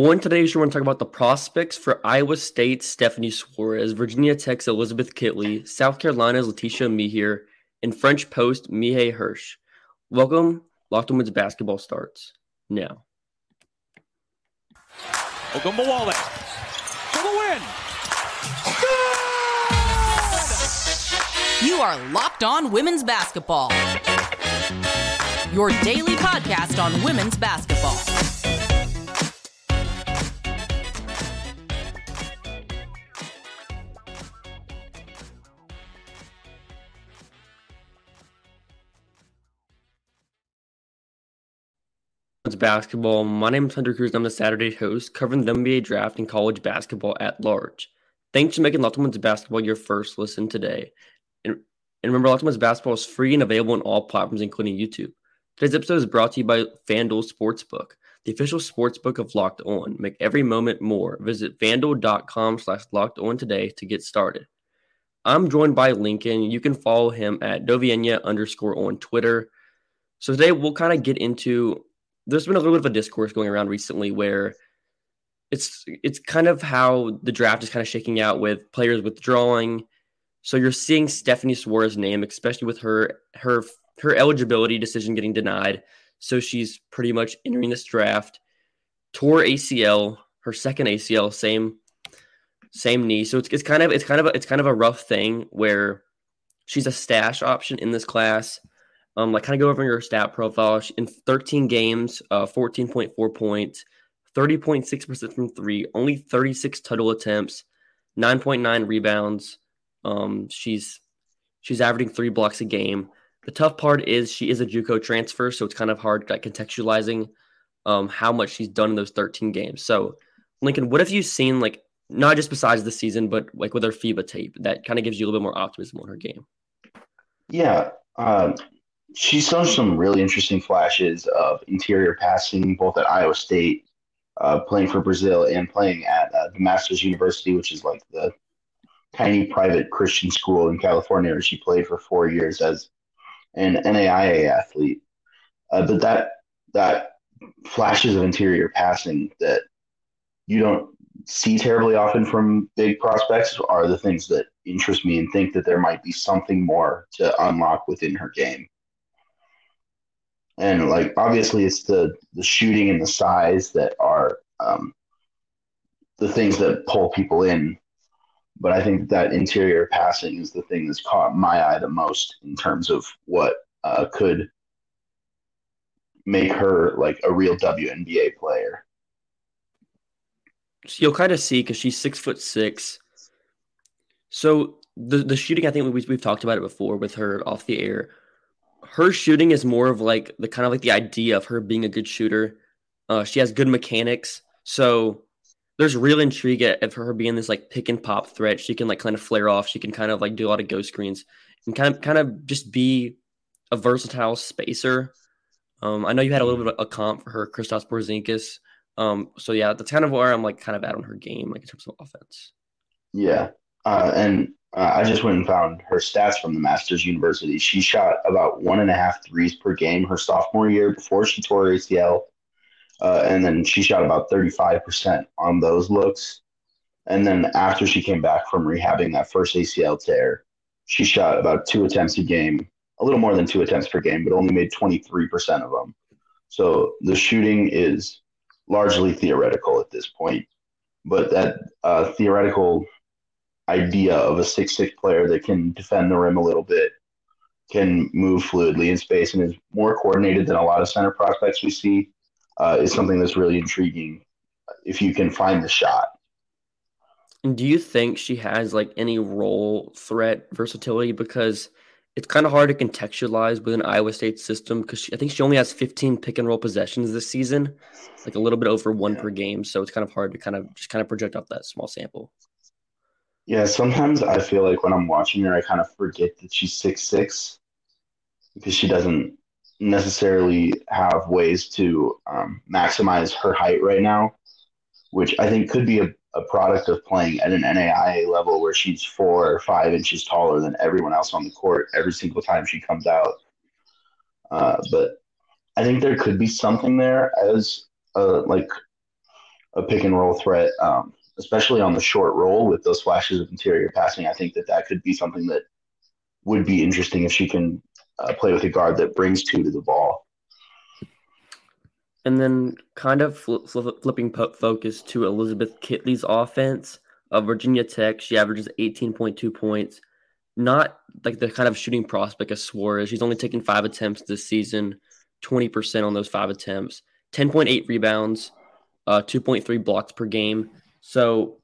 On today's show, we're going to talk about the prospects for Iowa State's Stephanie Soares, Virginia Tech's Elizabeth Kitley, South Carolina's Laeticia Amihere, and French Post Maïa Hirsch. Welcome. Locked on Women's Basketball starts now. Ogunbowale for the win. Good! You are Locked On Women's Basketball. Your daily podcast on women's basketball. Basketball. My name is Hunter Cruse. I'm the Saturday host covering the NBA draft and college basketball at large. Thanks for making Locked Basketball your first listen today. And, and remember, Locked Basketball is free and available on all platforms, including YouTube. Today's episode is brought to you by FanDuel Sportsbook, the official sportsbook of Locked On. Make every moment more. Visit fanduel.com slash locked on today to get started. I'm joined by Lincoln. You can follow him at Dovienya underscore on Twitter. So today we'll kind of get into there's been a little bit of a discourse going around recently where it's it's kind of how the draft is kind of shaking out with players withdrawing. So you're seeing Stephanie Soares' name, especially with her her her eligibility decision getting denied. So she's pretty much entering this draft. Tore ACL, her second ACL, same same knee. So it's, it's kind of it's kind of a, it's kind of a rough thing where she's a stash option in this class. Um, like kind of go over your stat profile. In 13 games, uh, 14.4 points, 30.6% from three, only 36 total attempts, 9.9 rebounds. Um, she's she's averaging three blocks a game. The tough part is she is a JUCO transfer, so it's kind of hard like contextualizing um, how much she's done in those 13 games. So, Lincoln, what have you seen like not just besides the season, but like with her FIBA tape that kind of gives you a little bit more optimism on her game? Yeah, um, she's shown some really interesting flashes of interior passing, both at Iowa State, uh, playing for Brazil, and playing at uh, the Masters University, which is like the tiny private Christian school in California, where she played for four years as an NAIA athlete. Uh, but that that flashes of interior passing that you don't see terribly often from big prospects are the things that interest me and think that there might be something more to unlock within her game and like obviously it's the the shooting and the size that are um, the things that pull people in but i think that interior passing is the thing that's caught my eye the most in terms of what uh, could make her like a real WNBA player. So you'll kind of see because she's six foot six. So the the shooting, I think we, we've talked about it before with her off the air her shooting is more of like the kind of like the idea of her being a good shooter. Uh, she has good mechanics, so there's real intrigue of her being this like pick and pop threat. She can like kind of flare off. She can kind of like do a lot of ghost screens and kind of kind of just be a versatile spacer. Um, I know you had a little bit of a comp for her, Kristaps Porzingis. Um, so yeah, that's kind of where I'm like kind of at on her game, like in terms of offense. Yeah, uh, and uh, I just went and found her stats from the Masters University. She shot about one and a half threes per game her sophomore year before she tore ACL. Uh, and then she shot about 35% on those looks. And then after she came back from rehabbing that first ACL tear, she shot about two attempts a game, a little more than two attempts per game, but only made 23% of them. So the shooting is largely theoretical at this point. But that uh, theoretical idea of a six six player that can defend the rim a little bit, can move fluidly in space, and is more coordinated than a lot of center prospects we see, uh, is something that's really intriguing if you can find the shot. Do you think she has like any role threat versatility? Because it's kind of hard to contextualize with an Iowa State system because I think she only has 15 pick and roll possessions this season, like a little bit over one yeah. per game. So it's kind of hard to kind of just kind of project off that small sample. Yeah, sometimes I feel like when I'm watching her, I kind of forget that she's six six because she doesn't necessarily have ways to um, maximize her height right now, which I think could be a, a product of playing at an NAIA level where she's four or five inches taller than everyone else on the court every single time she comes out. Uh, but I think there could be something there as uh, like a pick and roll threat, um, especially on the short roll with those flashes of interior passing. I think that that could be something that would be interesting if she can uh, play with a guard that brings two to the ball. And then, kind of flipping focus to Elizabeth Kitley's offense of Virginia Tech, she averages 18.2 points. Not like the kind of shooting prospect as Soares. She's only taken five attempts this season, 20% on those five attempts, 10.8 rebounds, uh, 2.3 blocks per game. So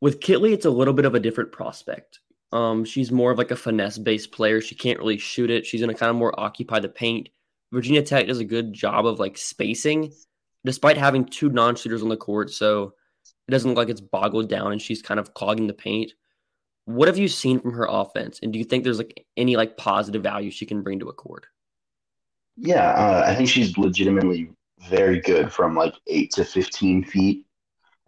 with Kitley, it's a little bit of a different prospect. Um, she's more of like a finesse based player. She can't really shoot it. She's going to kind of more occupy the paint. Virginia Tech does a good job of like spacing, despite having two non shooters on the court. So it doesn't look like it's boggled down and she's kind of clogging the paint. What have you seen from her offense? And do you think there's like any like positive value she can bring to a court? Yeah, uh, I think she's legitimately very good from like eight to 15 feet.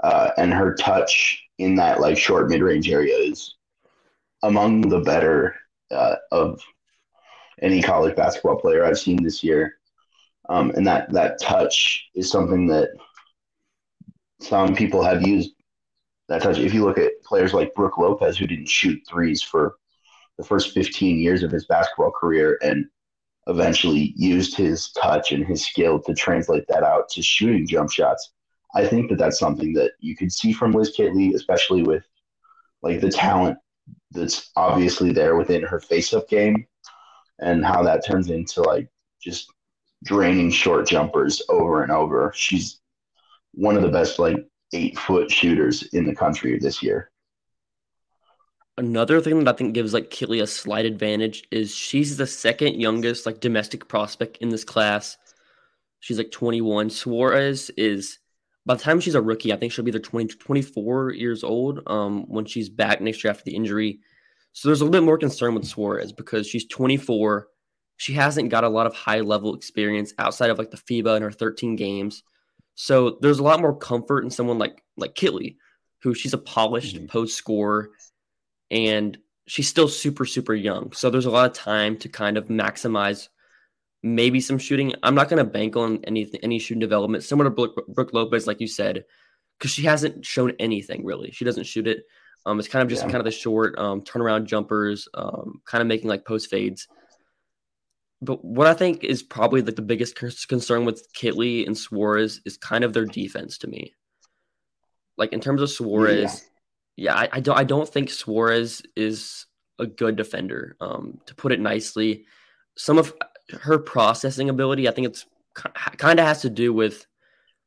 Uh, and her touch in that like short mid range area is among the better uh, of any college basketball player I've seen this year. Um, and that, that touch is something that some people have used that touch. If you look at players like Brook Lopez, who didn't shoot threes for the first 15 years of his basketball career and eventually used his touch and his skill to translate that out to shooting jump shots. I think that that's something that you could see from Liz Kitley, especially with like the talent that's obviously there within her face-up game and how that turns into like just draining short jumpers over and over. She's one of the best like eight foot shooters in the country this year. Another thing that I think gives like Kitley a slight advantage is she's the second youngest like domestic prospect in this class. She's like 21. Soares is by the time she's a rookie, I think she'll be either 20 24 years old um, when she's back next year after the injury. So there's a little bit more concern with Soares because she's 24. She hasn't got a lot of high level experience outside of like the FIBA in her 13 games. So there's a lot more comfort in someone like like Kitley, who she's a polished mm-hmm. post scorer and she's still super super young. So there's a lot of time to kind of maximize maybe some shooting. I'm not going to bank on any any shooting development similar to Brook, Brook Lopez, like you said, because she hasn't shown anything really. She doesn't shoot it. Um, it's kind of just yeah. kind of the short um, turnaround jumpers, um, kind of making like post fades. But what I think is probably like the biggest concern with Kitley and Soares is kind of their defense to me. Like in terms of Soares, yeah, yeah I, I, don't I don't think Soares is a good defender. Um, to put it nicely, some of her processing ability, I think it's kind of has to do with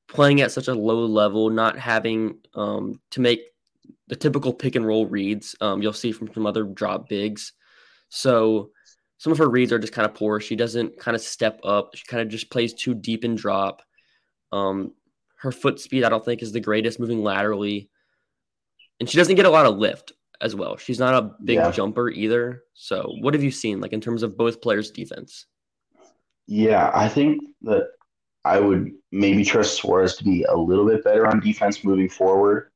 playing at such a low level, not having um, to make the typical pick and roll reads um, you'll see from some other drop bigs. So some of her reads are just kind of poor. She doesn't kind of step up. She kind of just plays too deep in drop. Um, her foot speed, I don't think, is the greatest moving laterally. And she doesn't get a lot of lift as well. She's not a big yeah. jumper either. So, what have you seen like in terms of both players' defense? Yeah, I think that I would maybe trust Soares to be a little bit better on defense moving forward.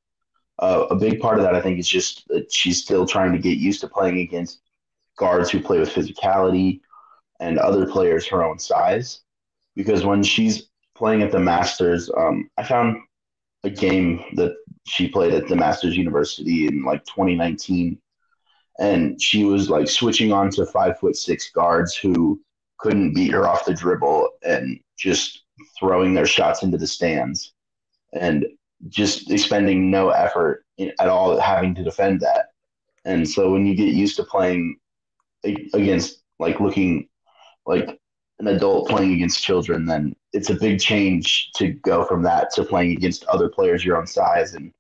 Uh, a big part of that, I think, is just that she's still trying to get used to playing against guards who play with physicality and other players her own size. Because when she's playing at the Masters, um, I found a game that she played at the Masters University in like 2019, and she was like switching on to five foot six guards who couldn't beat her off the dribble and just throwing their shots into the stands. And just expending no effort at all having to defend that. And so when you get used to playing against like looking like an adult playing against children, then it's a big change to go from that to playing against other players your own size and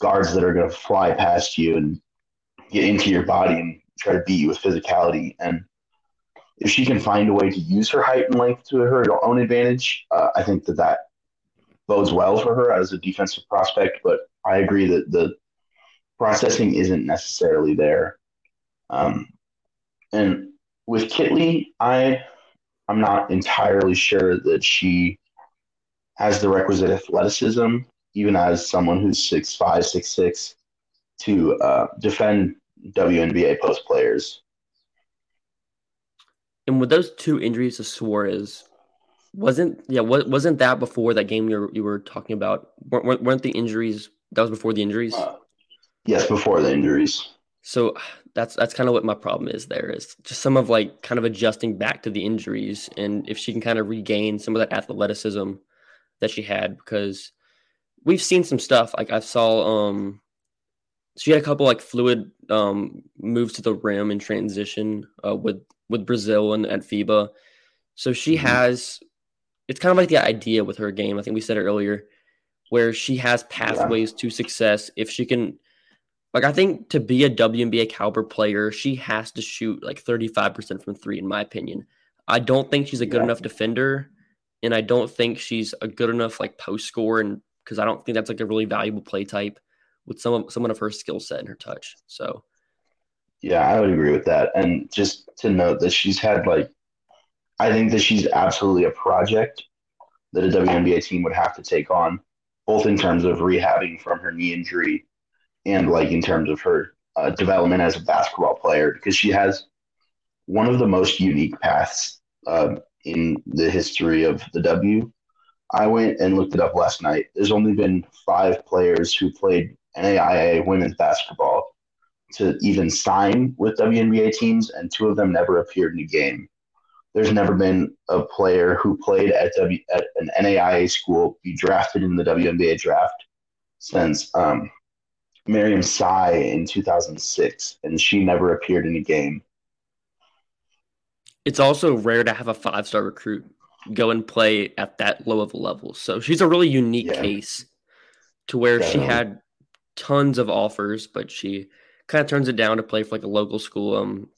guards that are going to fly past you and get into your body and try to beat you with physicality. And if she can find a way to use her height and length to her own advantage, uh, I think that that bodes well for her as a defensive prospect, but I agree that the processing isn't necessarily there. Um, and with Kitley, I I'm not entirely sure that she has the requisite athleticism, even as someone who's six five, six six, to uh, defend WNBA post players. And with those two injuries to Soares, wasn't yeah wasn't that before that game you were, you were talking about? weren't, weren't the injuries that was before the injuries? Uh, yes, before the injuries. So that's that's kind of what my problem is. There is just some of like kind of adjusting back to the injuries, and if she can kind of regain some of that athleticism that she had, because we've seen some stuff. Like I saw, um, she had a couple like fluid um moves to the rim in transition uh, with with Brazil and at FIBA. So she mm-hmm. has. It's kind of like the idea with her game. I think we said it earlier, where she has pathways yeah. to success if she can like I think to be a WNBA caliber player, she has to shoot like 35% from three, in my opinion. I don't think she's a good yeah. enough defender, and I don't think she's a good enough like post scorer, and because I don't think that's like a really valuable play type with some of, someone of her skill set and her touch. So, yeah, I would agree with that. And just to note that she's had like, I think that she's absolutely a project that a WNBA team would have to take on, both in terms of rehabbing from her knee injury and like in terms of her uh, development as a basketball player because she has one of the most unique paths uh, in the history of the W. I went and looked it up last night. There's only been five players who played NAIA women's basketball to even sign with WNBA teams, and two of them never appeared in a game. There's never been a player who played at, w, at an NAIA school be drafted in the WNBA draft since um, Miriam Sy in 2006, and she never appeared in a game. It's also rare to have a five star recruit go and play at that low of a level. So she's a really unique yeah. case to where she had tons of offers, but she kind of turns it down to play for like a local school um,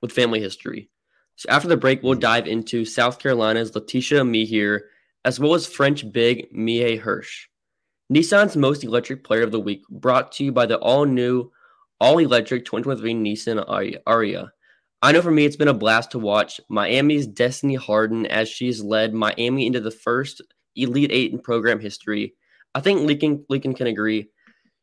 with family history. So after the break, we'll dive into South Carolina's Laeticia Amihere, as well as French big Maïa Hirsch. Nissan's most electric player of the week, brought to you by the all new, all electric 2023 Nissan Ariya. I know for me, it's been a blast to watch Miami's Destiny Harden as she's led Miami into the first Elite Eight in program history. I think Lincoln, Lincoln can agree.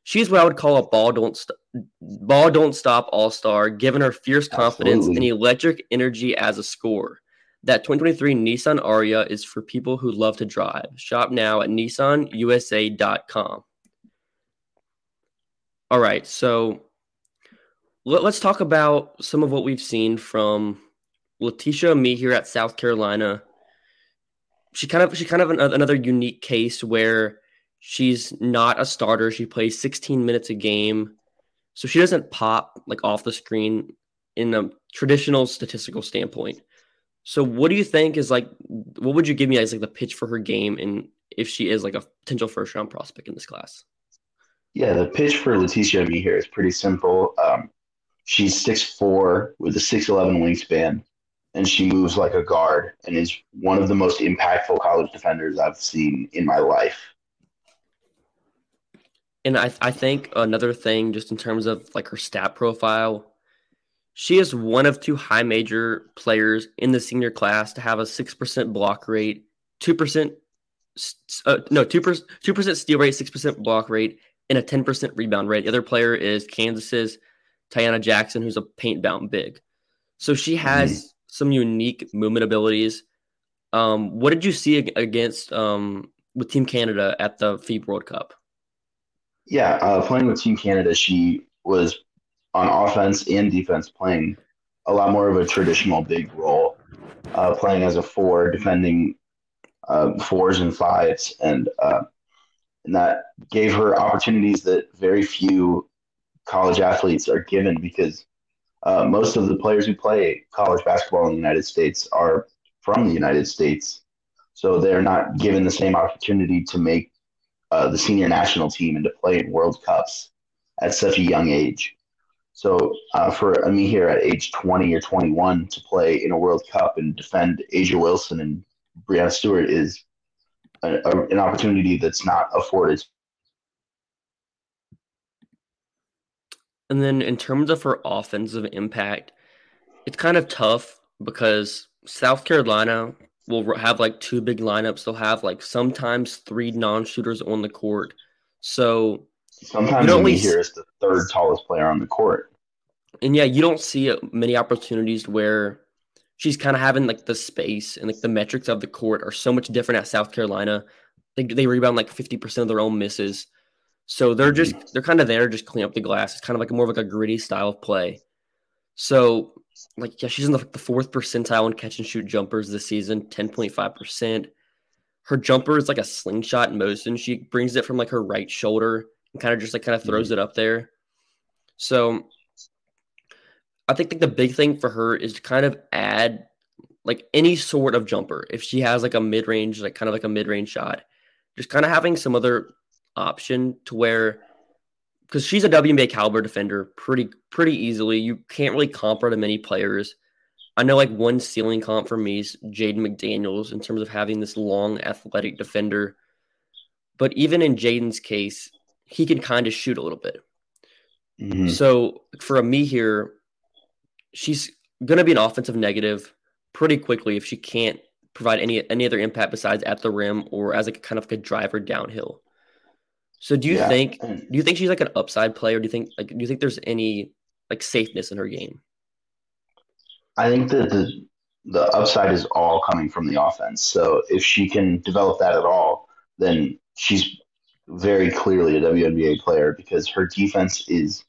She's what I would call a ball don't st- ball don't stop all star, given her fierce confidence Absolutely. and electric energy as a scorer. That 2023 Nissan Ariya is for people who love to drive. Shop now at nissanusa.com. All right, so let, us talk about some of what we've seen from Laeticia Amihere at South Carolina. She kind of she kind of an, another unique case where she's not a starter. She plays 16 minutes a game, so she doesn't pop like off the screen in a traditional statistical standpoint. So what do you think is like what would you give me as like the pitch for her game and if she is like a potential first round prospect in this class? Yeah, the pitch for Laeticia Amihere here is pretty simple. Um, she's six four with a six eleven wingspan, and she moves like a guard and is one of the most impactful college defenders I've seen in my life. And I I think another thing just in terms of like her stat profile she is one of two high major players in the senior class to have a 6% block rate, 2%, uh, no, 2%, 2% steal rate, 6% block rate, and a 10% rebound rate. The other player is Kansas's Taiyanna Jackson, who's a paint bound big. So she has mm-hmm. some unique movement abilities. Um, what did you see against um, with Team Canada at the FIBA World Cup? Yeah, uh, playing with Team Canada, she was on offense and defense playing a lot more of a traditional big role, uh, playing as a four, defending uh, fours and fives, and uh, and that gave her opportunities that very few college athletes are given because uh, most of the players who play college basketball in the United States are from the United States, so they're not given the same opportunity to make uh, the senior national team and to play in World Cups at such a young age. So uh, for Amihere at age 20 or 21 to play in a World Cup and defend A'ja Wilson and Breanna Stewart is a, a, an opportunity that's not afforded. And then in terms of her offensive impact, it's kind of tough because South Carolina will have like two big lineups. They'll have like sometimes three non-shooters on the court. So Sometimes you hear is the third tallest player on the court. And yeah, you don't see uh, many opportunities where she's kind of having like the space and like the metrics of the court are so much different at South Carolina. They they rebound like 50% of their own misses. So they're mm-hmm. just they're kind of there just clean up the glass. It's kind of like more of like a gritty style of play. So like yeah, she's in the, the fourth percentile in catch and shoot jumpers this season, 10.5%. Her jumper is like a slingshot motion. She brings it from like her right shoulder and kind of just like kind of throws mm-hmm. it up there. So I think like the big thing for her is to kind of add like any sort of jumper. If she has like a mid range, like kind of like a mid range shot, just kind of having some other option to where because she's a WNBA caliber defender pretty pretty easily. You can't really comp her to many players. I know like one ceiling comp for me is Jaden McDaniels in terms of having this long athletic defender. But even in Jaden's case, he can kind of shoot a little bit. Mm-hmm. So for Amihere, she's going to be an offensive negative pretty quickly if she can't provide any any other impact besides at the rim or as a kind of like a driver downhill. So do you yeah. think do you think she's like an upside player? Do you think like do you think there's any like safeness in her game? I think that the the upside is all coming from the offense. So if she can develop that at all, then she's very clearly a WNBA player because her defense is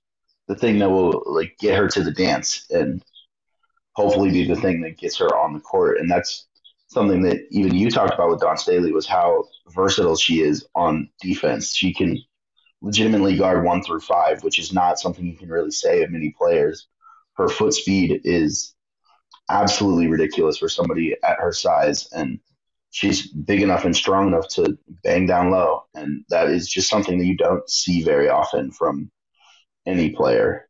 the thing that will like get her to the dance and hopefully be the thing that gets her on the court. And that's something that even you talked about with Dawn Staley was how versatile she is on defense. She can legitimately guard one through five, which is not something you can really say of many players. Her foot speed is absolutely ridiculous for somebody at her size, and she's big enough and strong enough to bang down low, and that is just something that you don't see very often from any player.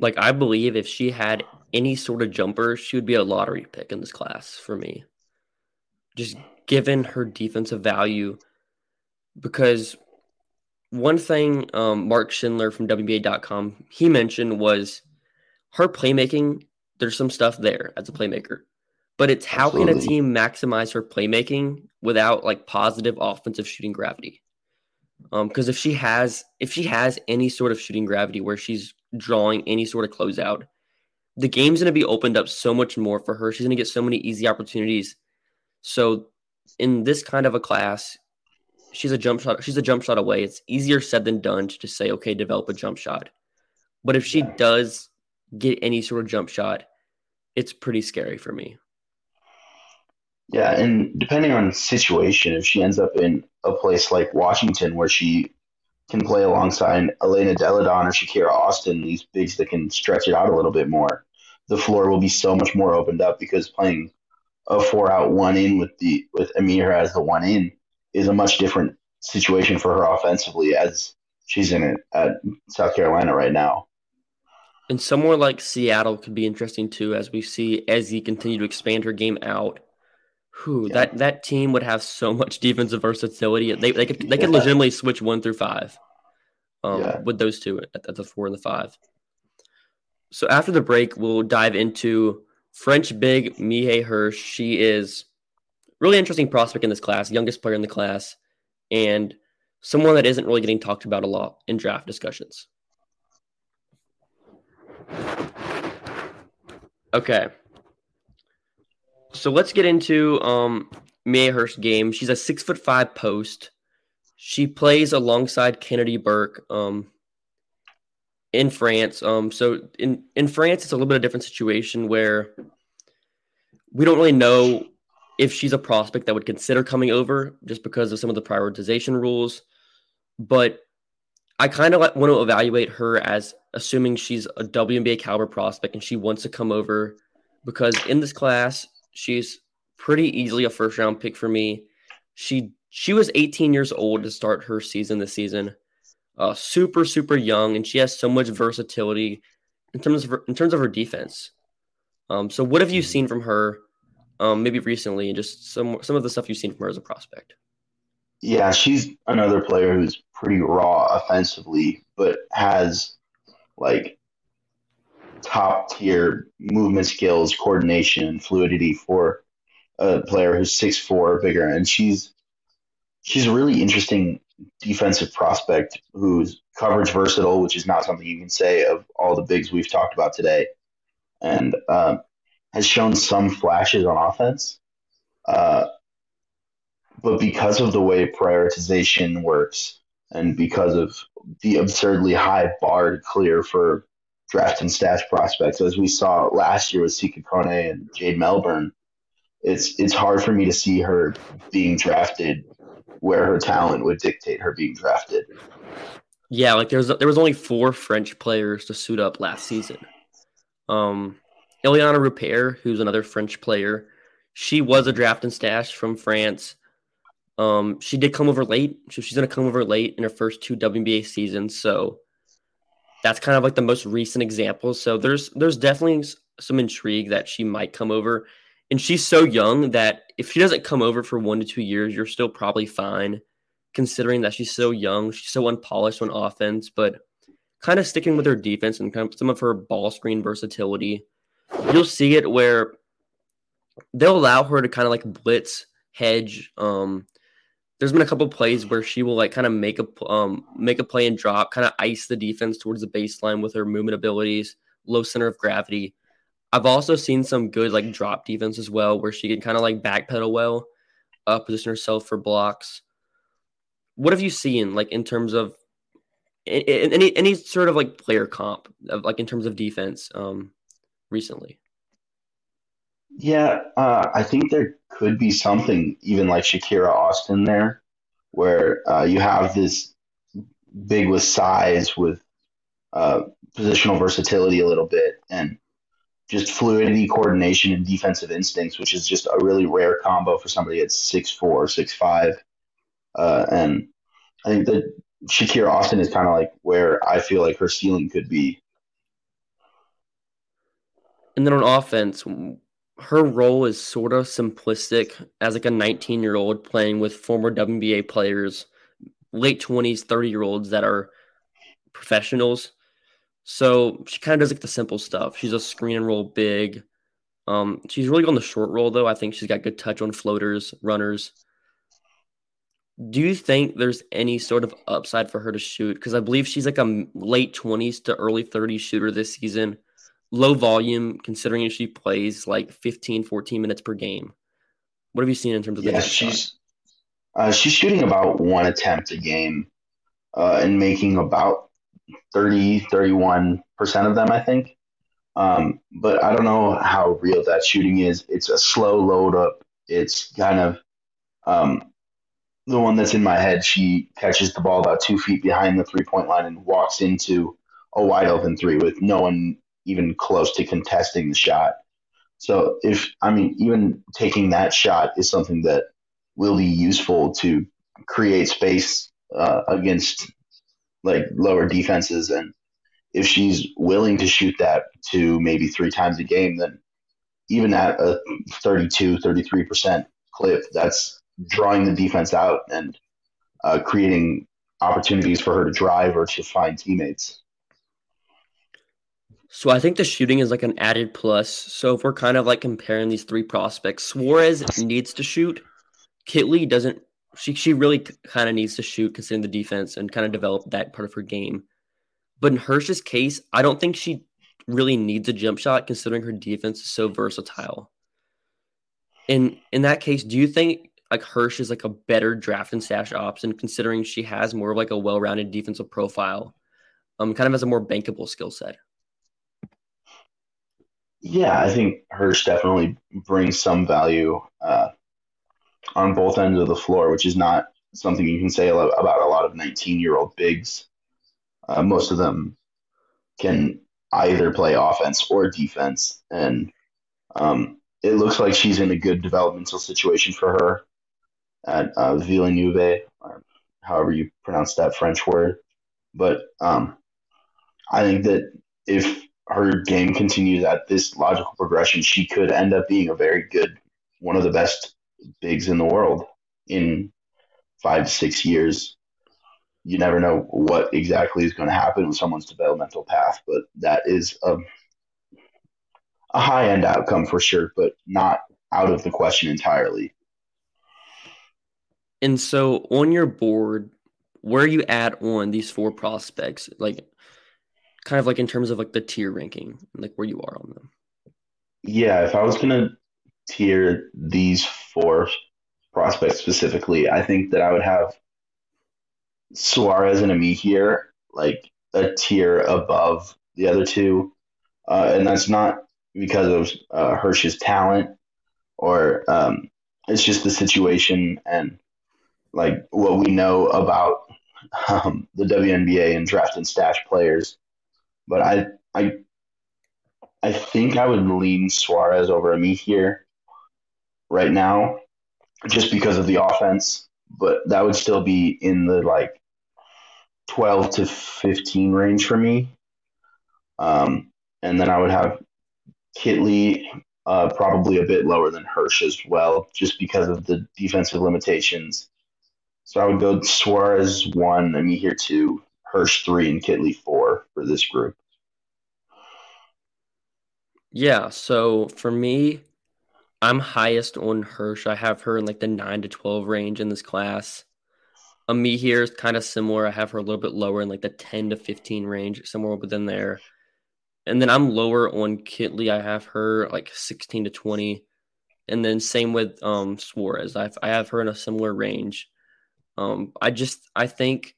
Like I believe if she had any sort of jumper, she would be a lottery pick in this class for me. Just given her defensive value, because one thing um, Mark Schindler from WNBA.com he mentioned was her playmaking. There's some stuff there as a playmaker, but it's how Absolutely. can a team maximize her playmaking without like positive offensive shooting gravity? Because um, if she has if she has any sort of shooting gravity where she's drawing any sort of closeout, the game's going to be opened up so much more for her. She's going to get so many easy opportunities. So in this kind of a class, she's a jump shot. She's a jump shot away. It's easier said than done to just say, okay, develop a jump shot. But if she does get any sort of jump shot, it's pretty scary for me. Yeah, and depending on situation, if she ends up in a place like Washington where she can play alongside Elena Delle Donne or Shakira Austin, these bigs that can stretch it out a little bit more, the floor will be so much more opened up because playing a four out one in with the with Amihere as the one in is a much different situation for her offensively as she's in it at South Carolina right now. And somewhere like Seattle could be interesting too, as we see Ezi continue to expand her game out who yeah. that that team would have so much defensive versatility. They they could they yeah. could legitimately switch one through five, um, yeah. with those two at, at, the four and the five. So after the break, we'll dive into French big Maïa Hirsch. She is really interesting prospect in this class, youngest player in the class, and someone that isn't really getting talked about a lot in draft discussions. Okay, so let's get into um Hirsch's game. She's a six foot five post. She plays alongside Kennedy Burke um in France. Um so in in France it's a little bit of a different situation where we don't really know if she's a prospect that would consider coming over just because of some of the prioritization rules. But I kind of want to evaluate her as assuming she's a WNBA caliber prospect and she wants to come over because in this class She's pretty easily a first round pick for me. She she was 18 years old to start her season this season. Uh, super super young, and she has so much versatility in terms of her, in terms of her defense. Um, so what have you seen from her, um, maybe recently, and just some some of the stuff you've seen from her as a prospect? Yeah, she's another player who's pretty raw offensively, but has like top tier movement skills, coordination, fluidity for a player who's six four bigger, and she's she's a really interesting defensive prospect who's coverage versatile, which is not something you can say of all the bigs we've talked about today. And um, has shown some flashes on offense. Uh, but because of the way prioritization works and because of the absurdly high bar to clear for draft and stash prospects, as we saw last year with Sika Kone and Jade Melbourne, it's it's hard for me to see her being drafted where her talent would dictate her being drafted. Yeah, like there's there was only four French players to suit up last season. Um, Iliana Rupert, who's another French player, she was a draft and stash from France. Um, she did come over late, so she's gonna come over late in her first two WNBA seasons. So that's kind of like the most recent example. So there's there's definitely some intrigue that she might come over, and she's so young that if she doesn't come over for one to two years, you're still probably fine, considering that she's so young, she's so unpolished on offense, but kind of sticking with her defense and kind of some of her ball screen versatility. You'll see it where they'll allow her to kind of like blitz, hedge. Um, there's been a couple plays where she will like kind of make a um make a play and drop, kind of ice the defense towards the baseline with her movement abilities, low center of gravity. I've also seen some good like drop defense as well, where she can kind of like backpedal well, uh, position herself for blocks. What have you seen like in terms of any any sort of like player comp of like in terms of defense um recently? Yeah, uh, I think there could be something even like Shakira Austin there, where uh, you have this big with size, with uh, positional versatility a little bit, and just fluidity, coordination, and defensive instincts, which is just a really rare combo for somebody at six four, six five. Uh, and I think that Shakira Austin is kind of like where I feel like her ceiling could be. And then on offense, her role is sort of simplistic as like a 19 year old playing with former WNBA players, late 20s, 30 year olds that are professionals. So she kind of does like the simple stuff. She's a screen and roll big. Um, she's really on the short roll though. I think she's got good touch on floaters, runners. Do you think there's any sort of upside for her to shoot? Because I believe she's like a late 20s to early 30s shooter this season low volume considering she plays like 15 14 minutes per game. What have you seen in terms of yeah, she's uh, she's shooting about one attempt a game uh, and making about 30 31 percent of them i think. Um, but i don't know how real that shooting is. It's a slow load up. It's kind of um, the one that's in my head she catches the ball about two feet behind the three point line and walks into a wide open three with no one even close to contesting the shot. So if I mean even taking that shot is something that will be useful to create space uh, against like lower defenses and if she's willing to shoot that to maybe three times a game then even at a 32 33% clip that's drawing the defense out and uh, creating opportunities for her to drive or to find teammates so I think the shooting is like an added plus. So if we're kind of like comparing these three prospects, Soares needs to shoot. Kitley doesn't. She she really kind of needs to shoot considering the defense and kind of develop that part of her game. But in Hirsch's case, I don't think she really needs a jump shot considering her defense is so versatile. In in that case, do you think like Hirsch is like a better draft and stash option considering she has more of like a well-rounded defensive profile, um, kind of has a more bankable skill set? Yeah, I think Hirsch definitely brings some value uh, on both ends of the floor, which is not something you can say about a lot of 19 year old bigs. Uh, most of them can either play offense or defense. And um, it looks like she's in a good developmental situation for her at uh, Villeneuve, or however you pronounce that French word. But um, I think that if her game continues at this logical progression, she could end up being a very good, one of the best bigs in the world in five to six years. You never know what exactly is going to happen with someone's developmental path, but that is a, a high end outcome for sure, but not out of the question entirely. And so on your board, where you at on these four prospects? Like kind of like in terms of like the tier ranking, like where you are on them. Yeah, if I was gonna tier these four prospects specifically, I think that I would have Soares and Amihere like a tier above the other two, uh, and that's not because of uh, Hirsch's talent or um, it's just the situation and like what we know about um, the WNBA and draft and stash players. But I I I think I would lean Soares over Amihere right now, just because of the offense. But that would still be in the like twelve to fifteen range for me. Um, and then I would have Kitley uh, probably a bit lower than Hirsch as well, just because of the defensive limitations. So I would go Soares one, Amihere two, Hirsch three, and Kitley four for this group. Yeah, so for me, I'm highest on Hirsch. I have her in like the nine to twelve range in this class. Amihere here is kind of similar. I have her a little bit lower in like the ten to fifteen range, somewhere within there. And then I'm lower on Kitley. I have her like 16 to 20. And then same with um Soares. I I have her in a similar range. Um I just I think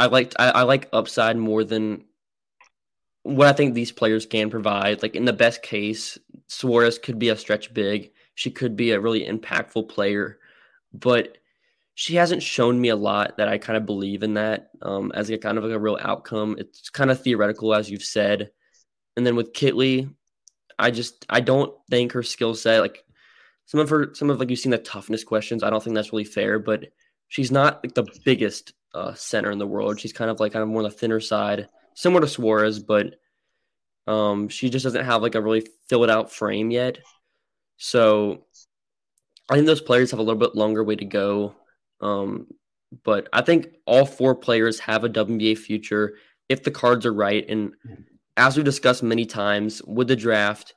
I like I, I like upside more than what I think these players can provide. Like in the best case, Soares could be a stretch big. She could be a really impactful player, but she hasn't shown me a lot that I kind of believe in that um, as a kind of like a real outcome. It's kind of theoretical, as you've said. And then with Kitley, I just I don't think her skill set like some of her some of like you've seen the toughness questions. I don't think that's really fair, but she's not like the biggest uh, center in the world. She's kind of like kind of more on the thinner side, similar to Soares, but um, she just doesn't have like a really filled out frame yet. So I think those players have a little bit longer way to go um, but I think all four players have a WNBA future if the cards are right. And as we've discussed many times with the draft,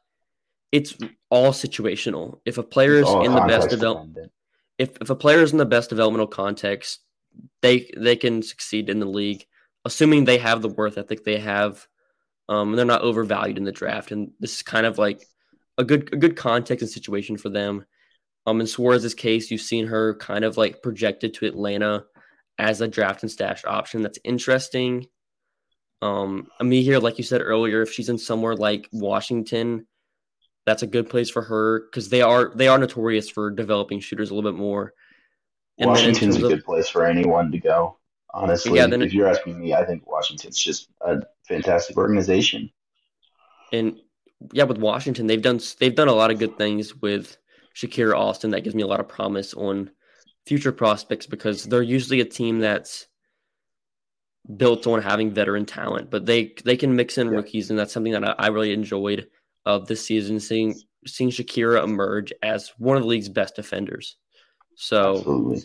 it's all situational. If a player is in the best development, if, if a player is in the best developmental context, they they can succeed in the league, assuming they have the worth ethic they have, um, and they're not overvalued in the draft. And this is kind of like a good a good context and situation for them. Um, in Soares's case, you've seen her kind of like projected to Atlanta as a draft and stash option. That's interesting. Um, Amihere, like you said earlier, if she's in somewhere like Washington, that's a good place for her because they are they are notorious for developing shooters a little bit more. And Washington's a of, good place for anyone to go. Honestly, yeah, if you're asking me, I think Washington's just a fantastic organization. And yeah, with Washington, they've done they've done a lot of good things with Shakira Austin that gives me a lot of promise on future prospects because they're usually a team that's built on having veteran talent, but they they can mix in yeah. rookies, and that's something that I, I really enjoyed of this season, seeing seeing Shakira emerge as one of the league's best defenders. So, Absolutely.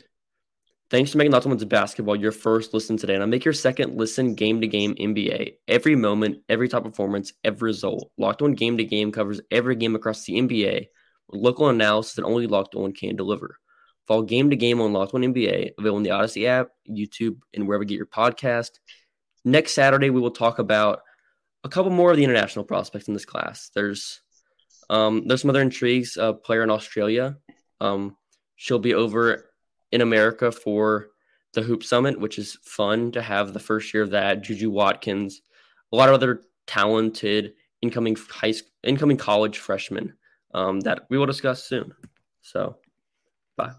thanks for making Locked On Women's Basketball your first listen today, and I'll make your second listen game to game NBA. Every moment, every top performance, every result. Locked On Game to Game covers every game across the NBA with local analysis that only Locked On can deliver. Follow game to game on Locked On NBA, available in the Odyssey app, YouTube, and wherever you get your podcast. Next Saturday, we will talk about a couple more of the international prospects in this class. There's um, there's some other intrigues. A player in Australia. Um, she'll be over in America for the Hoop Summit, which is fun to have the first year of that. Juju Watkins, a lot of other talented incoming high incoming college freshmen um, that we will discuss soon. So, bye.